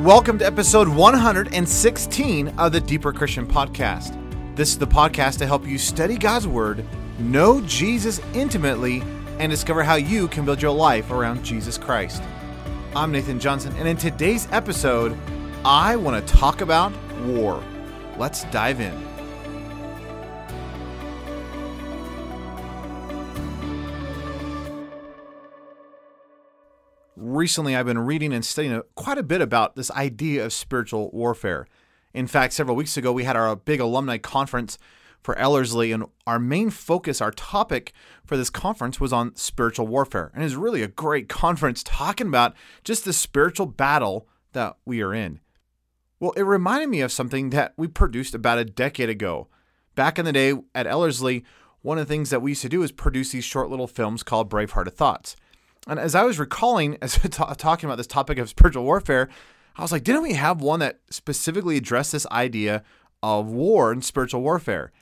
Welcome to episode 116 of the Deeper Christian Podcast. This is the podcast to help you study God's Word, know Jesus intimately, and discover how you can build your life around Jesus Christ. I'm Nathan Johnson, and in today's episode, I want to talk about war. Let's dive in. Recently I've been reading and studying quite a bit about this idea of spiritual warfare. In fact, several weeks ago, we had our big alumni conference for Ellerslie, and our main focus, our topic for this conference was on spiritual warfare. And it was really a great conference talking about just the spiritual battle that we are in. Well, it reminded me of something that we produced about a decade ago. Back in the day at Ellerslie, one of the things that we used to do is produce these short little films called Bravehearted Thoughts. And as I was recalling, as t- talking about this topic of spiritual warfare, I was like, didn't we have one that specifically addressed this idea of war and spiritual warfare?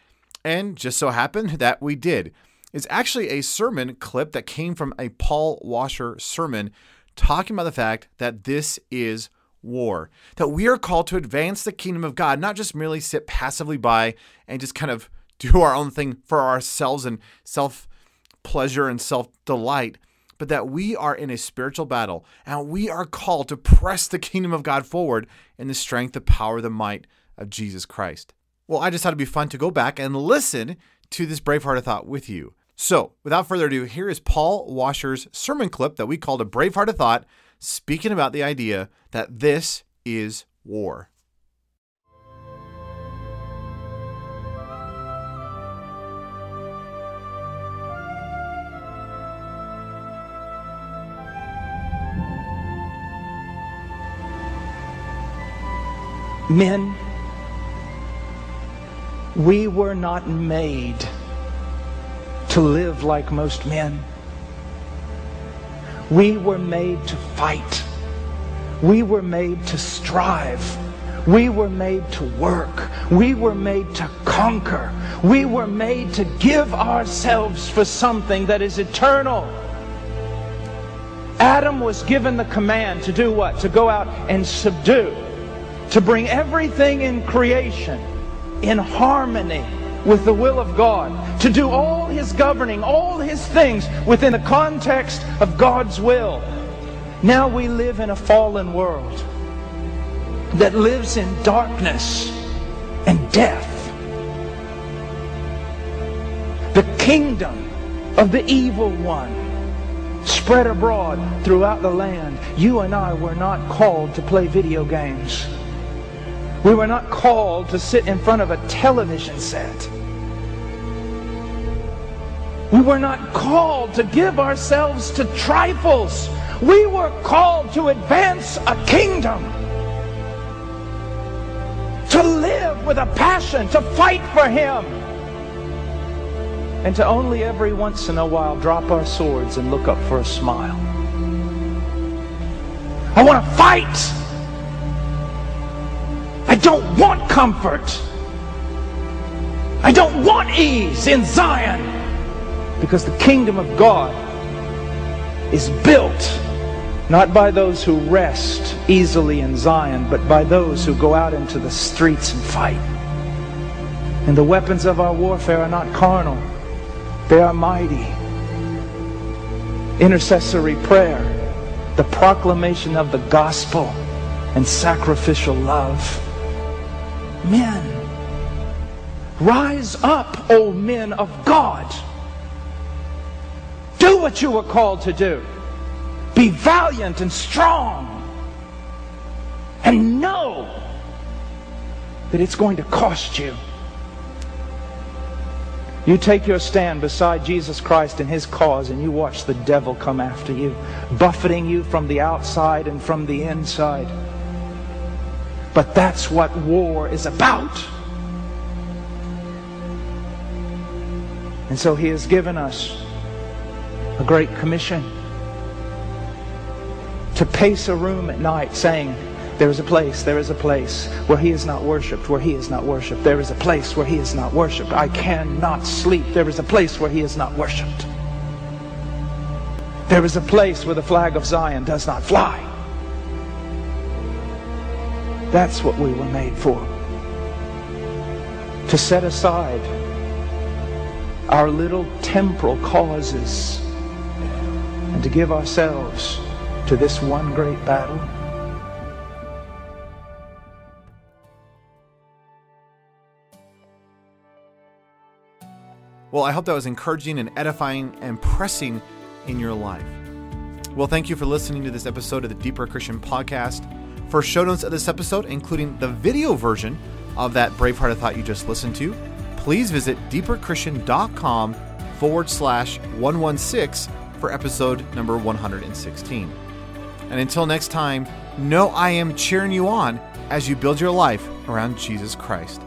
And just so happened that we did. It's actually a sermon clip that came from a Paul Washer sermon talking about the fact that this is war, that we are called to advance the kingdom of God, not just merely sit passively by and just kind of do our own thing for ourselves and self pleasure and self delight, but that we are in a spiritual battle and we are called to press the kingdom of God forward in the strength, the power, the might of Jesus Christ. Well, I just thought it'd be fun to go back and listen to this Bravehearted Thought with you. So, without further ado, here is Paul Washer's sermon clip that we called a Bravehearted Thought, speaking about the idea that this is war. Men, we were not made to live like most men. We were made to fight. We were made to strive. We were made to work. We were made to conquer. We were made to give ourselves for something that is eternal. Adam was given the command to do what? To go out and subdue to bring everything in creation in harmony with the will of God, to do all his governing, all his things within the context of God's will. Now we live in a fallen world that lives in darkness and death. The kingdom of the evil one spread abroad throughout the land. You and I were not called to play video games. We were not called to sit in front of a television set. We were not called to give ourselves to trifles. We were called to advance a kingdom. To live with a passion, to fight for Him. And to only every once in a while drop our swords and look up for a smile. I want to fight comfort. I don't want ease in Zion because the kingdom of God is built not by those who rest easily in Zion, but by those who go out into the streets and fight. And the weapons of our warfare are not carnal, they are mighty. Intercessory prayer, the proclamation of the gospel, and sacrificial love men. Rise up, O men of God. Do what you were called to do. Be valiant and strong. And know that it's going to cost you. You take your stand beside Jesus Christ and his cause, and you watch the devil come after you, buffeting you from the outside and from the inside. But that's what war is about. And so he has given us a great commission to pace a room at night saying, there is a place, there is a place where he is not worshiped, where he is not worshiped. There is a place where he is not worshiped. I cannot sleep. There is a place where he is not worshiped. There is a place where the flag of Zion does not fly. That's what we were made for. To set aside our little temporal causes and to give ourselves to this one great battle. Well, I hope that was encouraging and edifying and pressing in your life. Well, thank you for listening to this episode of the Deeper Christian Podcast. For show notes of this episode, including the video version of that Bravehearted Thought you just listened to, please visit deeperchristian.com forward slash 116 for episode number 116. And until next time, know I am cheering you on as you build your life around Jesus Christ.